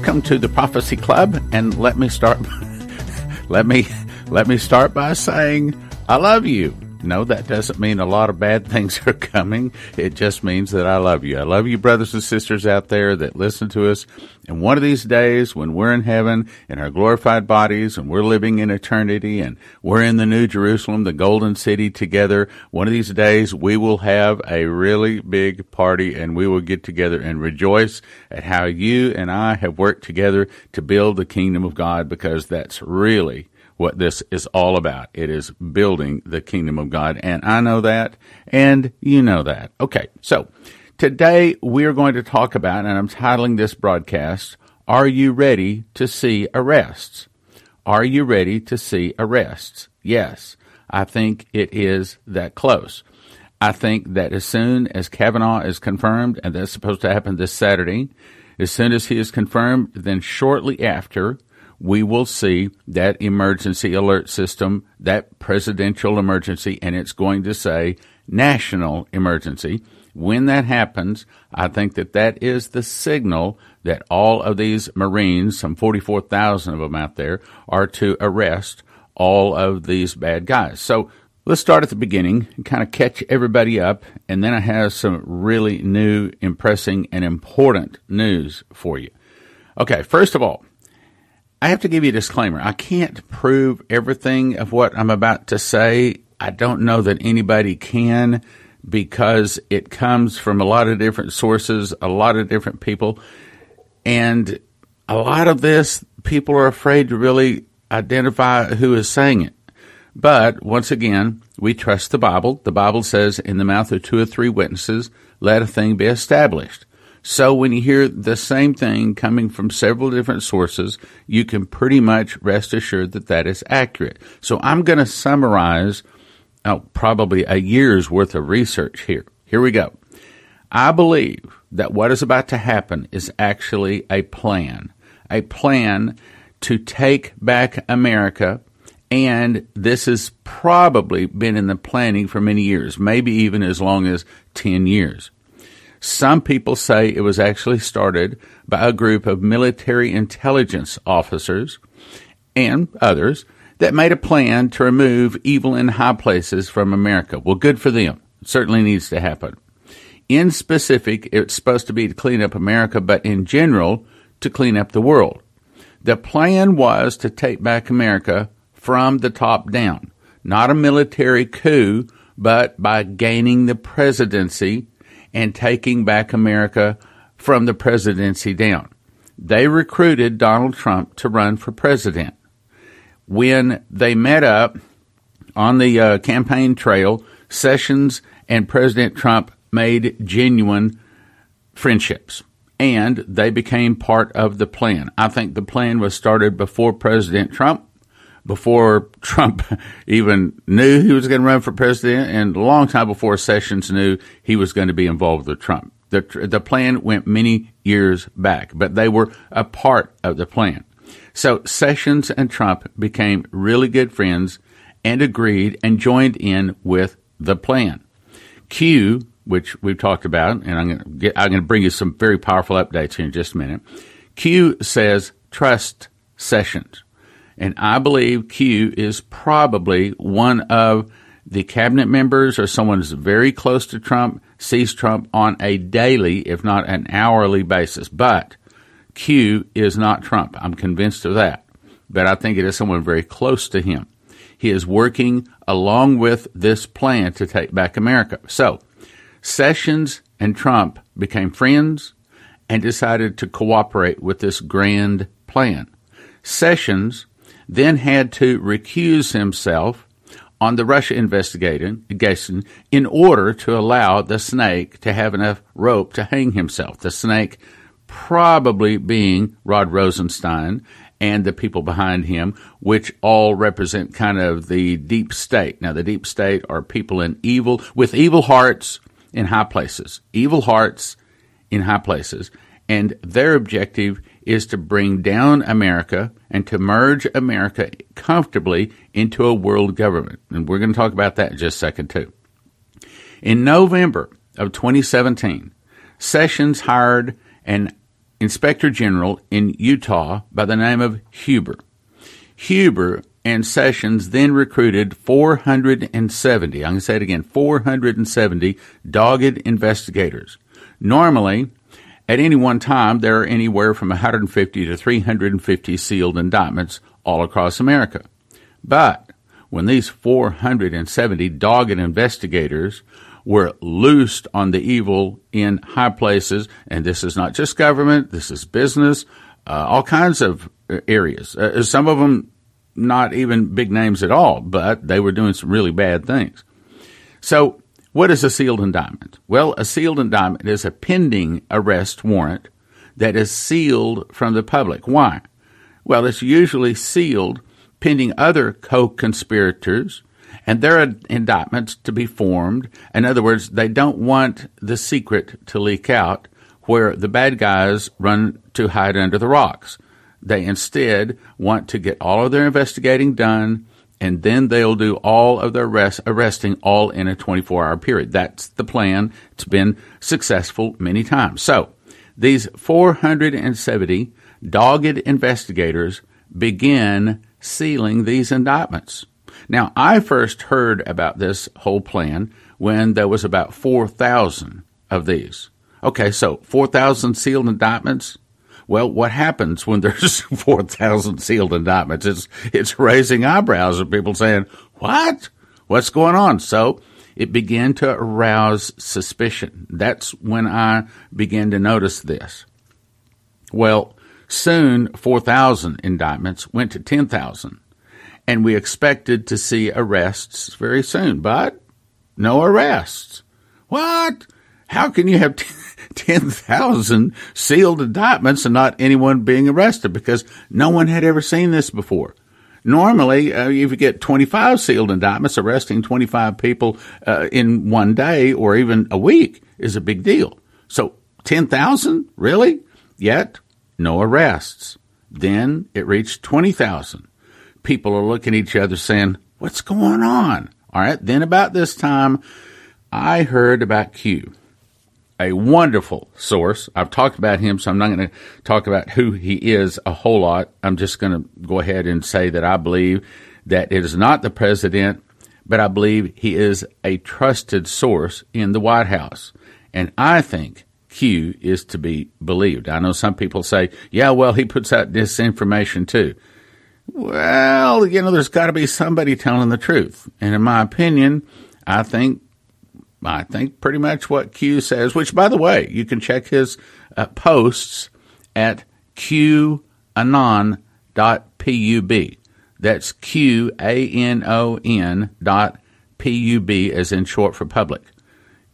welcome to the Prophecy Club. And let me start. let me let me start by saying I love you. No, that doesn't mean a lot of bad things are coming. It just means that I love you. I love you, brothers and sisters out there that listen to us. And one of these days, when we're in heaven in our glorified bodies and we're living in eternity and we're in the New Jerusalem, the golden city together, one of these days we will have a really big party and we will get together and rejoice at how you and I have worked together to build the kingdom of God because that's really what this is all about. It is building the kingdom of God. And I know that, and you know that. Okay, so today we are going to talk about, and I'm titling this broadcast, Are You Ready to See Arrests? Are you ready to see arrests? Yes, I think it is that close. I think that as soon as Kavanaugh is confirmed, and that's supposed to happen this Saturday, as soon as he is confirmed, then shortly after, we will see that emergency alert system, that presidential emergency, and it's going to say national emergency. When that happens, I think that that is the signal that all of these Marines, some 44,000 of them out there, are to arrest all of these bad guys. So let's start at the beginning and kind of catch everybody up. And then I have some really new, impressing, and important news for you. Okay, first of all, I have to give you a disclaimer. I can't prove everything of what I'm about to say. I don't know that anybody can because it comes from a lot of different sources, a lot of different people. And a lot of this, people are afraid to really identify who is saying it. But once again, we trust the Bible. The Bible says, in the mouth of two or three witnesses, let a thing be established. So when you hear the same thing coming from several different sources, you can pretty much rest assured that that is accurate. So I'm going to summarize oh, probably a year's worth of research here. Here we go. I believe that what is about to happen is actually a plan, a plan to take back America. And this has probably been in the planning for many years, maybe even as long as 10 years. Some people say it was actually started by a group of military intelligence officers and others that made a plan to remove evil in high places from America. Well, good for them. It certainly needs to happen. In specific, it's supposed to be to clean up America, but in general, to clean up the world. The plan was to take back America from the top down, not a military coup, but by gaining the presidency and taking back America from the presidency down. They recruited Donald Trump to run for president. When they met up on the uh, campaign trail, Sessions and President Trump made genuine friendships and they became part of the plan. I think the plan was started before President Trump before Trump even knew he was going to run for president, and a long time before Sessions knew he was going to be involved with Trump. The, the plan went many years back, but they were a part of the plan. So Sessions and Trump became really good friends and agreed and joined in with the plan. Q, which we've talked about, and I'm going to get, I'm going to bring you some very powerful updates here in just a minute. Q says trust Sessions. And I believe Q is probably one of the cabinet members or someone who's very close to Trump, sees Trump on a daily, if not an hourly basis. But Q is not Trump. I'm convinced of that. But I think it is someone very close to him. He is working along with this plan to take back America. So, Sessions and Trump became friends and decided to cooperate with this grand plan. Sessions then had to recuse himself on the Russia investigation in order to allow the snake to have enough rope to hang himself. The snake probably being Rod Rosenstein and the people behind him, which all represent kind of the deep state. Now, the deep state are people in evil, with evil hearts in high places, evil hearts in high places. And their objective is to bring down America and to merge America comfortably into a world government. And we're going to talk about that in just a second, too. In November of 2017, Sessions hired an inspector general in Utah by the name of Huber. Huber and Sessions then recruited 470, I'm going to say it again, 470 dogged investigators. Normally, at any one time, there are anywhere from 150 to 350 sealed indictments all across America. But when these 470 dogged investigators were loosed on the evil in high places, and this is not just government, this is business, uh, all kinds of areas. Uh, some of them not even big names at all, but they were doing some really bad things. So, what is a sealed indictment? Well, a sealed indictment is a pending arrest warrant that is sealed from the public. Why? Well, it's usually sealed pending other co conspirators and their indictments to be formed. In other words, they don't want the secret to leak out where the bad guys run to hide under the rocks. They instead want to get all of their investigating done and then they'll do all of the arrest, arresting all in a 24 hour period. That's the plan. It's been successful many times. So these 470 dogged investigators begin sealing these indictments. Now, I first heard about this whole plan when there was about 4,000 of these. Okay, so 4,000 sealed indictments. Well, what happens when there's 4,000 sealed indictments? It's, it's raising eyebrows of people saying, what? What's going on? So it began to arouse suspicion. That's when I began to notice this. Well, soon 4,000 indictments went to 10,000 and we expected to see arrests very soon, but no arrests. What? How can you have 10,000 sealed indictments and not anyone being arrested? Because no one had ever seen this before. Normally, uh, if you get 25 sealed indictments, arresting 25 people uh, in one day or even a week is a big deal. So 10,000? Really? Yet, no arrests. Then it reached 20,000 people are looking at each other saying, What's going on? All right. Then about this time, I heard about Q, a wonderful source. I've talked about him, so I'm not going to talk about who he is a whole lot. I'm just going to go ahead and say that I believe that it is not the president, but I believe he is a trusted source in the White House. And I think Q is to be believed. I know some people say, yeah, well, he puts out disinformation too. Well, you know, there's got to be somebody telling the truth. And in my opinion, I think I think pretty much what Q says, which by the way, you can check his uh, posts at qanon.pub. That's Q A N O N dot P U B as in short for public.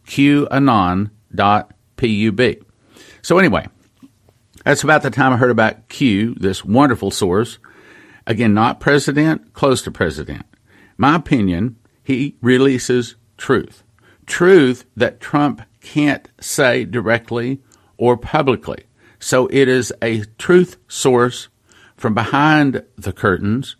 QAnon dot P U B. So anyway, that's about the time I heard about Q, this wonderful source Again, not president, close to president. My opinion, he releases truth. Truth that Trump can't say directly or publicly. So it is a truth source from behind the curtains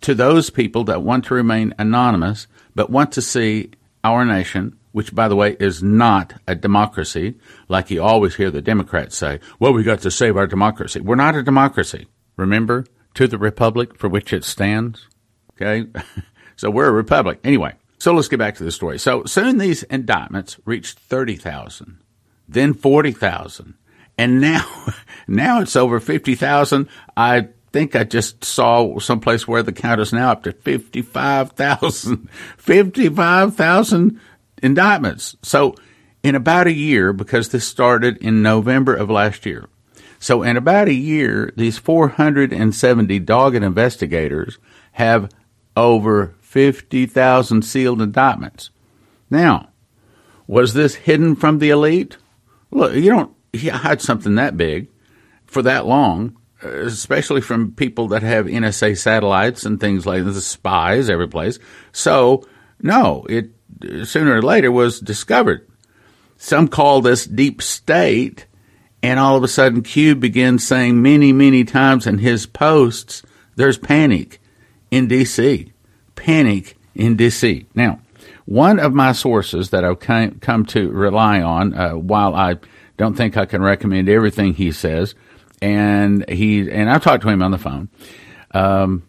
to those people that want to remain anonymous but want to see our nation, which by the way is not a democracy, like you always hear the Democrats say, well, we got to save our democracy. We're not a democracy. Remember? to the republic for which it stands. Okay. so we're a republic. Anyway, so let's get back to the story. So soon these indictments reached 30,000, then 40,000, and now, now it's over 50,000. I think I just saw someplace where the count is now up to 55,000, 55,000 indictments. So in about a year, because this started in November of last year, so in about a year, these 470 dogged investigators have over 50,000 sealed indictments. Now, was this hidden from the elite? Look, you don't hide something that big for that long, especially from people that have NSA satellites and things like this, spies every place. So, no, it sooner or later was discovered. Some call this deep state and all of a sudden, Q begins saying many, many times in his posts, there's panic in D.C. Panic in D.C. Now, one of my sources that I've come to rely on uh, while I don't think I can recommend everything he says. And he, and I've talked to him on the phone. Um,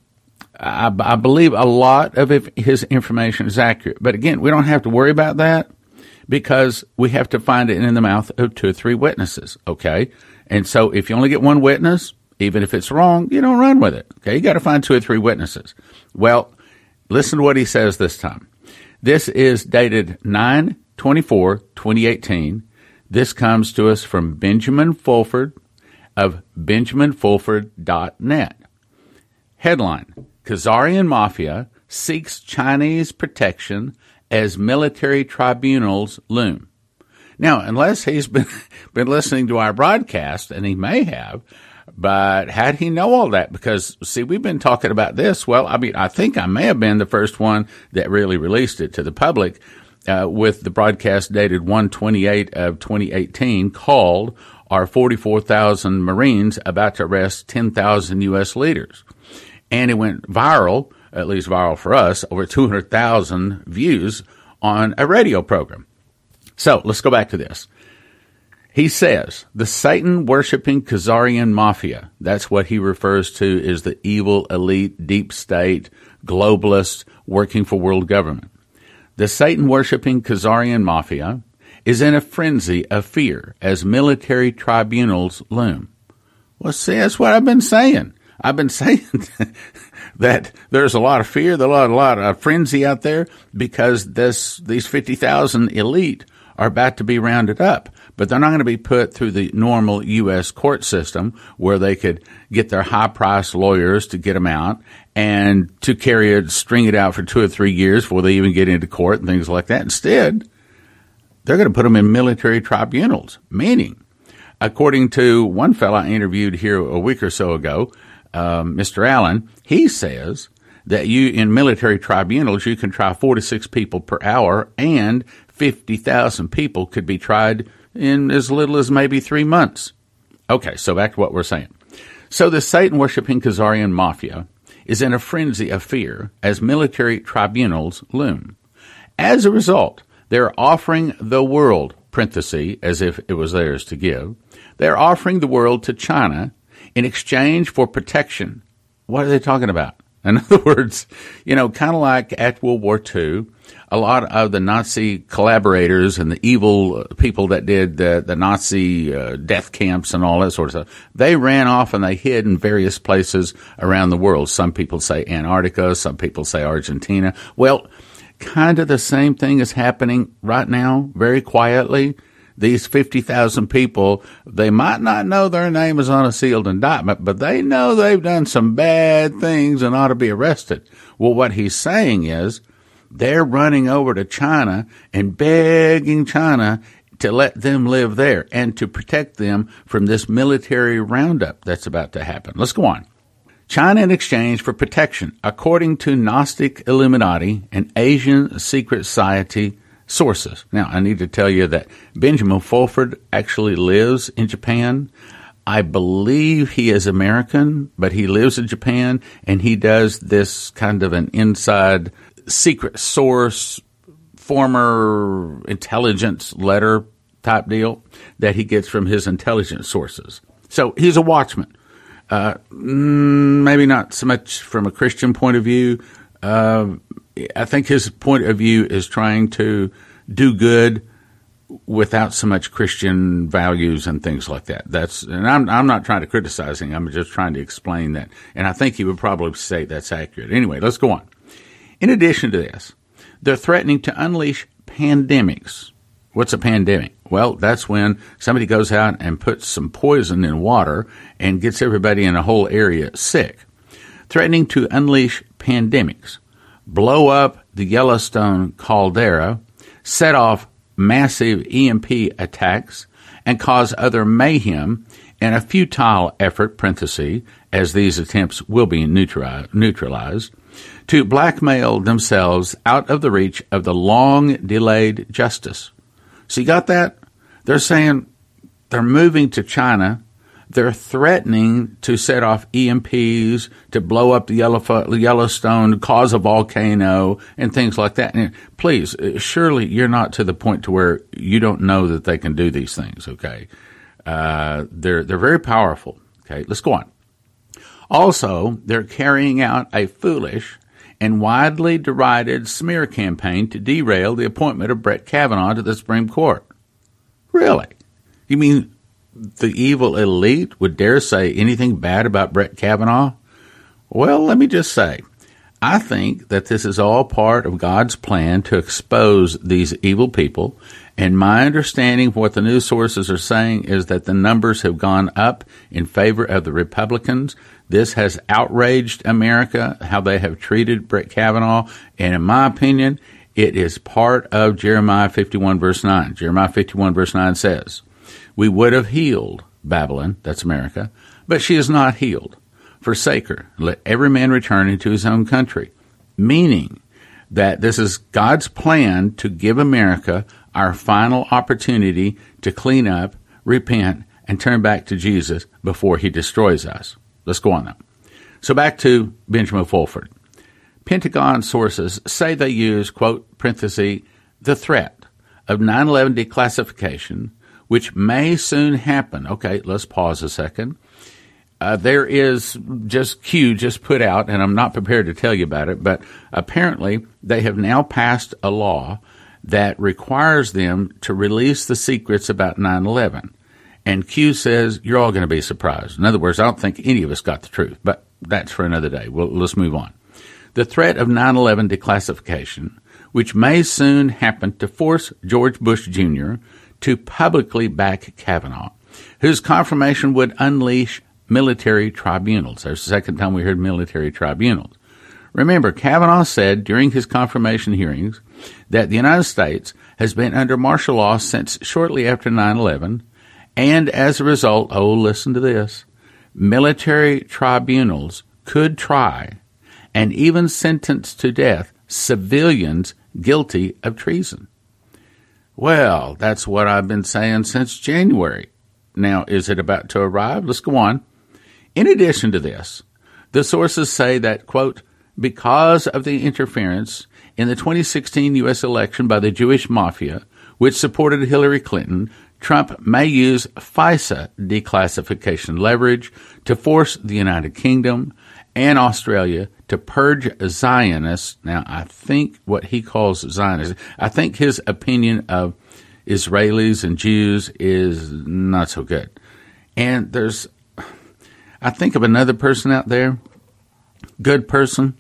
I, I believe a lot of his information is accurate. But again, we don't have to worry about that because we have to find it in the mouth of two or three witnesses. Okay. And so if you only get one witness, even if it's wrong, you don't run with it. Okay. You got to find two or three witnesses. Well, listen to what he says this time. This is dated 9 24, 2018. This comes to us from Benjamin Fulford of benjaminfulford.net. Headline Khazarian Mafia seeks Chinese protection as military tribunals loom. Now, unless he's been, been listening to our broadcast, and he may have, but how would he know all that? Because, see, we've been talking about this. Well, I mean, I think I may have been the first one that really released it to the public uh, with the broadcast dated 128 of 2018 called Are 44,000 Marines About to Arrest 10,000 U.S. Leaders? And it went viral, at least viral for us, over 200,000 views on a radio program. So let's go back to this. He says the Satan worshiping Khazarian mafia, that's what he refers to as the evil elite deep state globalists working for world government. The Satan worshiping Khazarian mafia is in a frenzy of fear as military tribunals loom. Well, see, that's what I've been saying. I've been saying that there's a lot of fear, there's a lot, a lot of frenzy out there because this, these 50,000 elite are about to be rounded up but they're not going to be put through the normal U.S. court system where they could get their high priced lawyers to get them out and to carry it, string it out for two or three years before they even get into court and things like that. Instead, they're going to put them in military tribunals, meaning, according to one fellow I interviewed here a week or so ago, um, Mr. Allen, he says that you in military tribunals you can try four to six people per hour and 50,000 people could be tried in as little as maybe three months. Okay, so back to what we're saying. So the Satan worshiping Khazarian mafia is in a frenzy of fear as military tribunals loom. As a result, they're offering the world, parenthesis, as if it was theirs to give, they're offering the world to China in exchange for protection. What are they talking about? In other words, you know, kind of like at World War II, a lot of the Nazi collaborators and the evil people that did the, the Nazi uh, death camps and all that sort of stuff, they ran off and they hid in various places around the world. Some people say Antarctica, some people say Argentina. Well, kind of the same thing is happening right now, very quietly. These 50,000 people, they might not know their name is on a sealed indictment, but they know they've done some bad things and ought to be arrested. Well, what he's saying is, they're running over to China and begging China to let them live there and to protect them from this military roundup that's about to happen. Let's go on. China in exchange for protection, according to Gnostic Illuminati and Asian Secret Society sources. Now, I need to tell you that Benjamin Fulford actually lives in Japan. I believe he is American, but he lives in Japan and he does this kind of an inside secret source, former intelligence letter type deal that he gets from his intelligence sources. So he's a watchman. Uh, mm, maybe not so much from a Christian point of view. Uh, I think his point of view is trying to do good without so much Christian values and things like that. That's and I'm I'm not trying to criticize him. I'm just trying to explain that. And I think he would probably say that's accurate. Anyway, let's go on. In addition to this, they're threatening to unleash pandemics. What's a pandemic? Well, that's when somebody goes out and puts some poison in water and gets everybody in a whole area sick. Threatening to unleash pandemics, blow up the Yellowstone caldera, set off massive EMP attacks, and cause other mayhem in a futile effort, parenthesis, as these attempts will be neutralized, to blackmail themselves out of the reach of the long delayed justice. So you got that? They're saying they're moving to China they're threatening to set off EMPs, to blow up the Yellowstone, cause a volcano, and things like that. And please, uh, surely you're not to the point to where you don't know that they can do these things. Okay, uh, they're they're very powerful. Okay, let's go on. Also, they're carrying out a foolish and widely derided smear campaign to derail the appointment of Brett Kavanaugh to the Supreme Court. Really? You mean the evil elite would dare say anything bad about Brett Kavanaugh? Well, let me just say, I think that this is all part of God's plan to expose these evil people. And my understanding of what the news sources are saying is that the numbers have gone up in favor of the Republicans. This has outraged America, how they have treated Brett Kavanaugh. And in my opinion, it is part of Jeremiah 51 verse 9. Jeremiah 51 verse 9 says, We would have healed Babylon, that's America, but she is not healed. Forsake her. Let every man return into his own country. Meaning that this is God's plan to give America our final opportunity to clean up, repent, and turn back to Jesus before he destroys us. Let's go on now. So back to Benjamin Fulford. Pentagon sources say they use, quote, parenthesis, the threat of 9 11 declassification, which may soon happen. Okay, let's pause a second. Uh, there is just Q just put out, and I'm not prepared to tell you about it, but apparently they have now passed a law that requires them to release the secrets about 9 11. And Q says, you're all going to be surprised. In other words, I don't think any of us got the truth, but that's for another day. Well, let's move on. The threat of 9 11 declassification, which may soon happen to force George Bush Jr. to publicly back Kavanaugh, whose confirmation would unleash military tribunals. There's the second time we heard military tribunals. Remember, Kavanaugh said during his confirmation hearings that the United States has been under martial law since shortly after 9 11 and as a result, oh, listen to this military tribunals could try and even sentence to death civilians guilty of treason. Well, that's what I've been saying since January. Now, is it about to arrive? Let's go on. In addition to this, the sources say that, quote, because of the interference in the 2016 U.S. election by the Jewish mafia, which supported Hillary Clinton, Trump may use FISA declassification leverage to force the United Kingdom and Australia to purge Zionists. Now, I think what he calls Zionists, I think his opinion of Israelis and Jews is not so good. And there's, I think of another person out there, good person,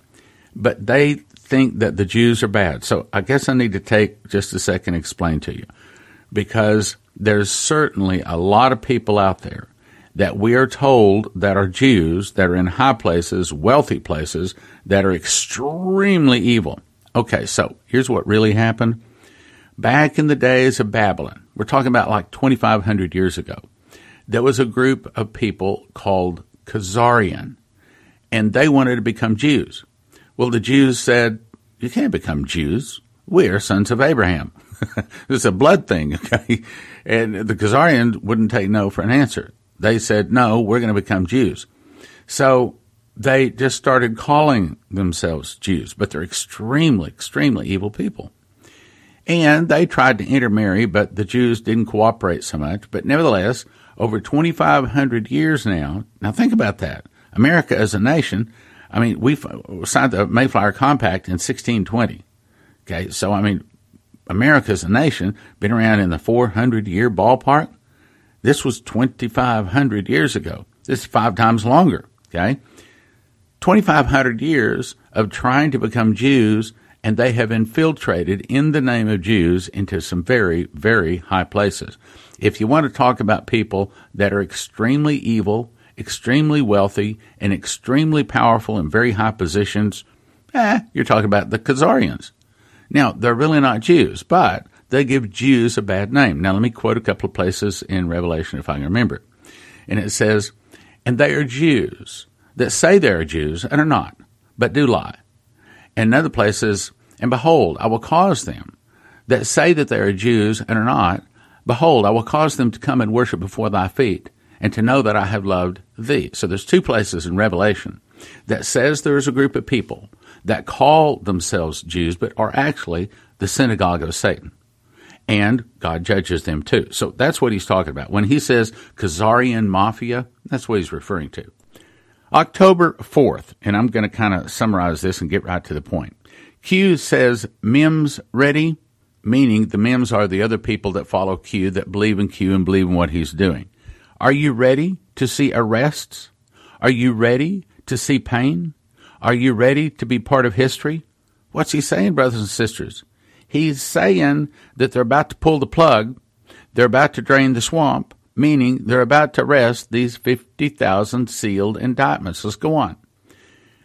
but they think that the Jews are bad. So I guess I need to take just a second to explain to you because there's certainly a lot of people out there that we are told that are Jews that are in high places, wealthy places that are extremely evil. Okay, so here's what really happened. Back in the days of Babylon, we're talking about like 2,500 years ago, there was a group of people called Khazarian, and they wanted to become Jews. Well, the Jews said, You can't become Jews. We are sons of Abraham. it's a blood thing, okay? And the Khazarians wouldn't take no for an answer. They said, no, we're going to become Jews. So they just started calling themselves Jews, but they're extremely, extremely evil people. And they tried to intermarry, but the Jews didn't cooperate so much. But nevertheless, over 2,500 years now, now think about that. America as a nation, I mean, we signed the Mayflower Compact in 1620. Okay, so I mean, America as a nation been around in the 400 year ballpark. This was 2,500 years ago. This is five times longer. Okay. 2,500 years of trying to become Jews, and they have infiltrated in the name of Jews into some very, very high places. If you want to talk about people that are extremely evil, extremely wealthy, and extremely powerful in very high positions, eh, you're talking about the Khazarians. Now, they're really not Jews, but they give Jews a bad name. Now, let me quote a couple of places in Revelation if I can remember. And it says, And they are Jews that say they are Jews and are not, but do lie. And another place says, And behold, I will cause them that say that they are Jews and are not, behold, I will cause them to come and worship before thy feet, and to know that I have loved thee. So there's two places in Revelation that says there is a group of people that call themselves Jews, but are actually the synagogue of Satan. And God judges them too. So that's what he's talking about. When he says Khazarian Mafia, that's what he's referring to. October 4th, and I'm going to kind of summarize this and get right to the point. Q says, Mims ready, meaning the Mims are the other people that follow Q, that believe in Q and believe in what he's doing. Are you ready to see arrests? Are you ready to see pain? Are you ready to be part of history? What's he saying, brothers and sisters? He's saying that they're about to pull the plug, they're about to drain the swamp, meaning they're about to arrest these 50,000 sealed indictments. Let's go on.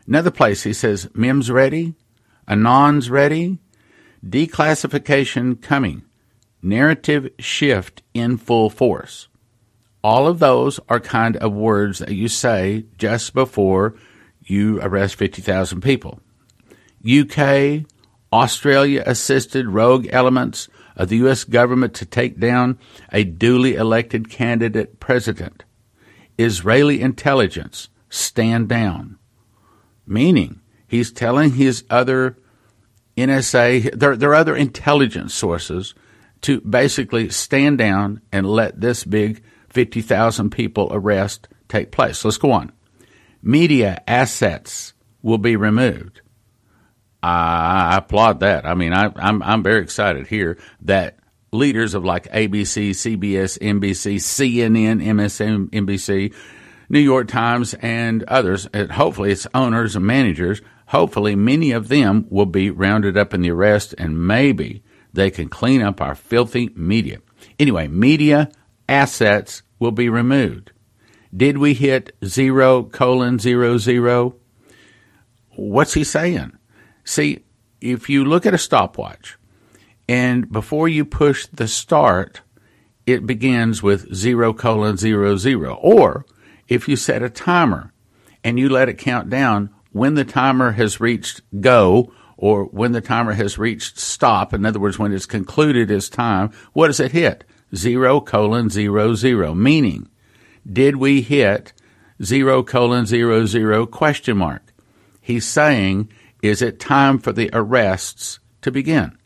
Another place he says, Mims ready, Anon's ready, declassification coming, narrative shift in full force. All of those are kind of words that you say just before you arrest 50,000 people. UK, Australia assisted rogue elements of the U.S. government to take down a duly elected candidate president. Israeli intelligence, stand down. Meaning, he's telling his other NSA, their, their other intelligence sources, to basically stand down and let this big 50,000 people arrest take place. Let's go on. Media assets will be removed. I applaud that. I mean, I, I'm I'm very excited here that leaders of like ABC, CBS, NBC, CNN, MSNBC, New York Times, and others, and hopefully its owners and managers, hopefully many of them will be rounded up in the arrest, and maybe they can clean up our filthy media. Anyway, media assets will be removed. Did we hit zero colon zero zero? What's he saying? See, if you look at a stopwatch and before you push the start, it begins with zero colon zero zero. Or if you set a timer and you let it count down when the timer has reached go or when the timer has reached stop, in other words, when it's concluded its time, what does it hit? Zero colon zero zero, meaning did we hit zero colon zero zero question mark? He's saying is it time for the arrests to begin?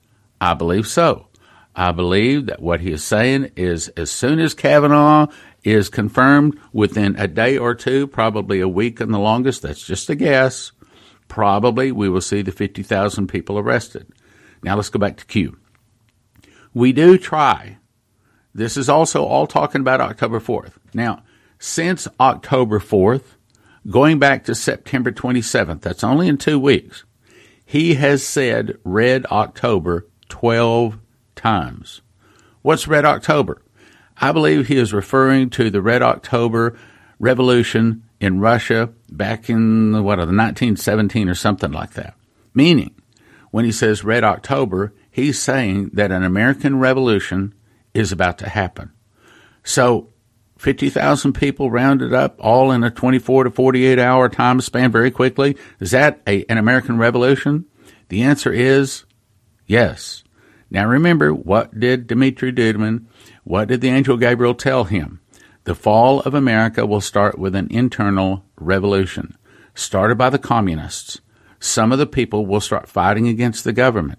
I believe so. I believe that what he is saying is as soon as Kavanaugh is confirmed within a day or two, probably a week in the longest, that's just a guess, probably we will see the 50,000 people arrested. Now let's go back to Q. We do try. This is also all talking about October 4th. Now, since October 4th, going back to September 27th, that's only in two weeks, he has said Red October 12 times. What's Red October? I believe he is referring to the Red October revolution in Russia back in what, the 1917 or something like that. Meaning, when he says Red October, he's saying that an American revolution is about to happen. So 50,000 people rounded up all in a 24 to 48 hour time span very quickly. Is that a, an American revolution? The answer is yes. Now remember, what did Dimitri Duduman, what did the angel Gabriel tell him? The fall of America will start with an internal revolution, started by the communists. Some of the people will start fighting against the government.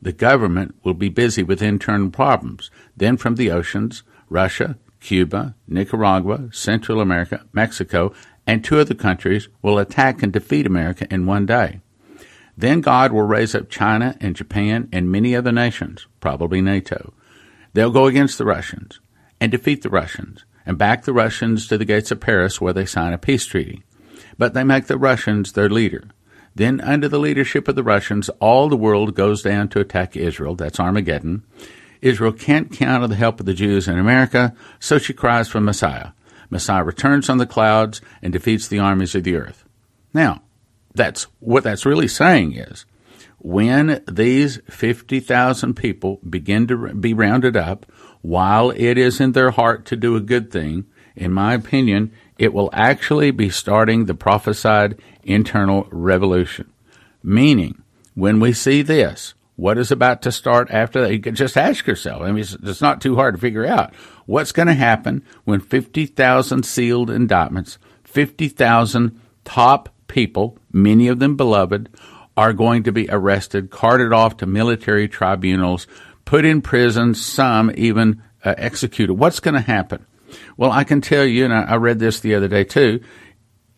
The government will be busy with internal problems. Then from the oceans, Russia, Cuba, Nicaragua, Central America, Mexico, and two other countries will attack and defeat America in one day. Then God will raise up China and Japan and many other nations, probably NATO. They'll go against the Russians and defeat the Russians and back the Russians to the gates of Paris where they sign a peace treaty. But they make the Russians their leader. Then, under the leadership of the Russians, all the world goes down to attack Israel. That's Armageddon. Israel can't count on the help of the Jews in America, so she cries for Messiah. Messiah returns on the clouds and defeats the armies of the earth. Now, that's what that's really saying is when these 50,000 people begin to be rounded up, while it is in their heart to do a good thing, in my opinion, it will actually be starting the prophesied internal revolution. Meaning, when we see this, what is about to start after that? You can just ask yourself. I mean, it's, it's not too hard to figure out what's going to happen when 50,000 sealed indictments, 50,000 top people, many of them beloved, are going to be arrested, carted off to military tribunals, put in prison, some even uh, executed. What's going to happen? Well, I can tell you, and I, read this the other day too.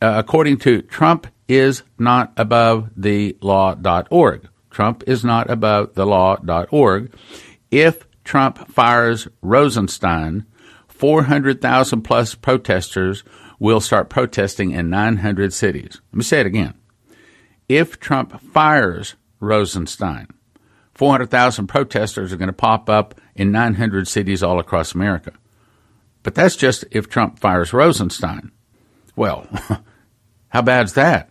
Uh, according to Trump is not above the law.org. Trump is not above the law.org. If Trump fires Rosenstein, 400,000 plus protesters will start protesting in 900 cities. Let me say it again. If Trump fires Rosenstein, 400,000 protesters are going to pop up in 900 cities all across America. But that's just if Trump fires Rosenstein. Well, how bad's that?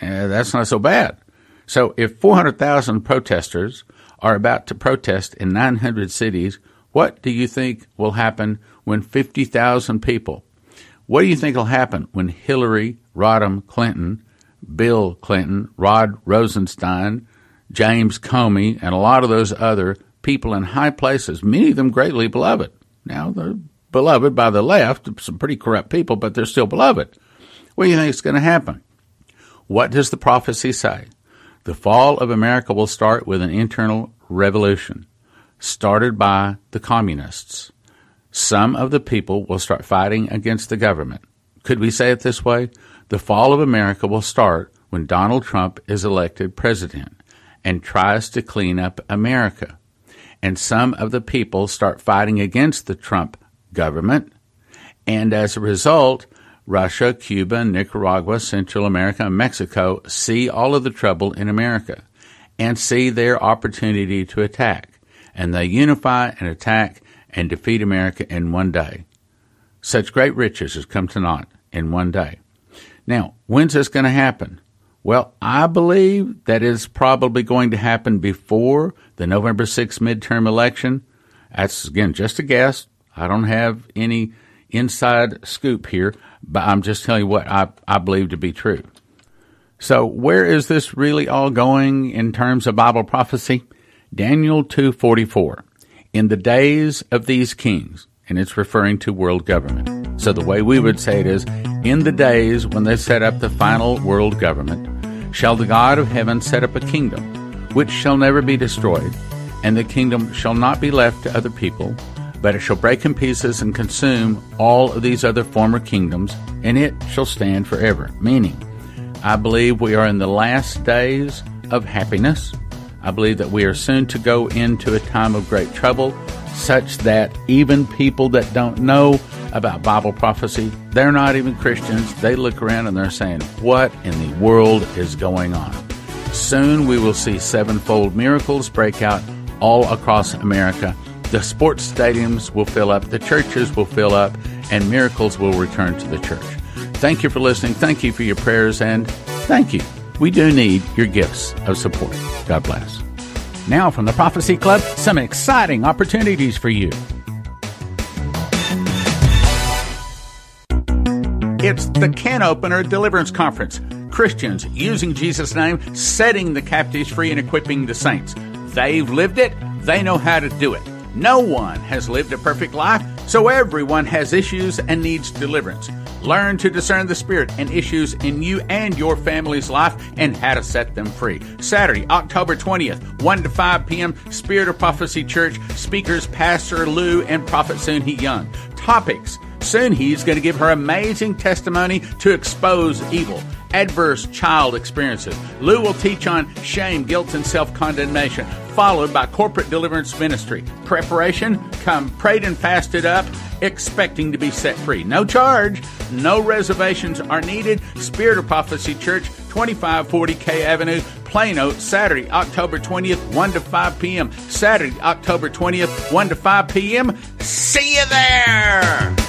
Uh, that's not so bad. So if 400,000 protesters are about to protest in 900 cities, what do you think will happen when 50,000 people? What do you think will happen when Hillary Rodham Clinton, Bill Clinton, Rod Rosenstein, James Comey, and a lot of those other people in high places, many of them greatly beloved. Now, they're beloved by the left, some pretty corrupt people, but they're still beloved. What do you think is going to happen? What does the prophecy say? The fall of America will start with an internal revolution started by the communists. Some of the people will start fighting against the government. Could we say it this way? The fall of America will start when Donald Trump is elected president and tries to clean up America. And some of the people start fighting against the Trump government. And as a result, Russia, Cuba, Nicaragua, Central America, Mexico see all of the trouble in America and see their opportunity to attack. And they unify and attack and defeat America in one day. Such great riches has come to naught in one day. Now, when's this going to happen? Well, I believe that is probably going to happen before the November 6th midterm election. That's, again, just a guess. I don't have any inside scoop here, but I'm just telling you what I, I believe to be true. So, where is this really all going in terms of Bible prophecy? Daniel 2:44. In the days of these kings, and it's referring to world government. So the way we would say it is, in the days when they set up the final world government, shall the God of heaven set up a kingdom which shall never be destroyed, and the kingdom shall not be left to other people, but it shall break in pieces and consume all of these other former kingdoms, and it shall stand forever. Meaning, I believe we are in the last days of happiness. I believe that we are soon to go into a time of great trouble, such that even people that don't know about Bible prophecy, they're not even Christians. They look around and they're saying, What in the world is going on? Soon we will see sevenfold miracles break out all across America the sports stadiums will fill up, the churches will fill up, and miracles will return to the church. Thank you for listening. Thank you for your prayers, and thank you. We do need your gifts of support. God bless. Now, from the Prophecy Club, some exciting opportunities for you. It's the Can Opener Deliverance Conference. Christians using Jesus' name, setting the captives free, and equipping the saints. They've lived it, they know how to do it. No one has lived a perfect life, so everyone has issues and needs deliverance. Learn to discern the spirit and issues in you and your family's life and how to set them free. Saturday, October 20th, 1 to 5 p.m., Spirit of Prophecy Church, speakers Pastor Lou and Prophet Soon He Young. Topics Soon He's going to give her amazing testimony to expose evil adverse child experiences. Lou will teach on shame, guilt, and self condemnation, followed by corporate deliverance ministry. Preparation come prayed and fasted up, expecting to be set free. No charge, no reservations are needed. Spirit of Prophecy Church, 2540 K Avenue, Plano, Saturday, October 20th, 1 to 5 p.m. Saturday, October 20th, 1 to 5 p.m. See you there!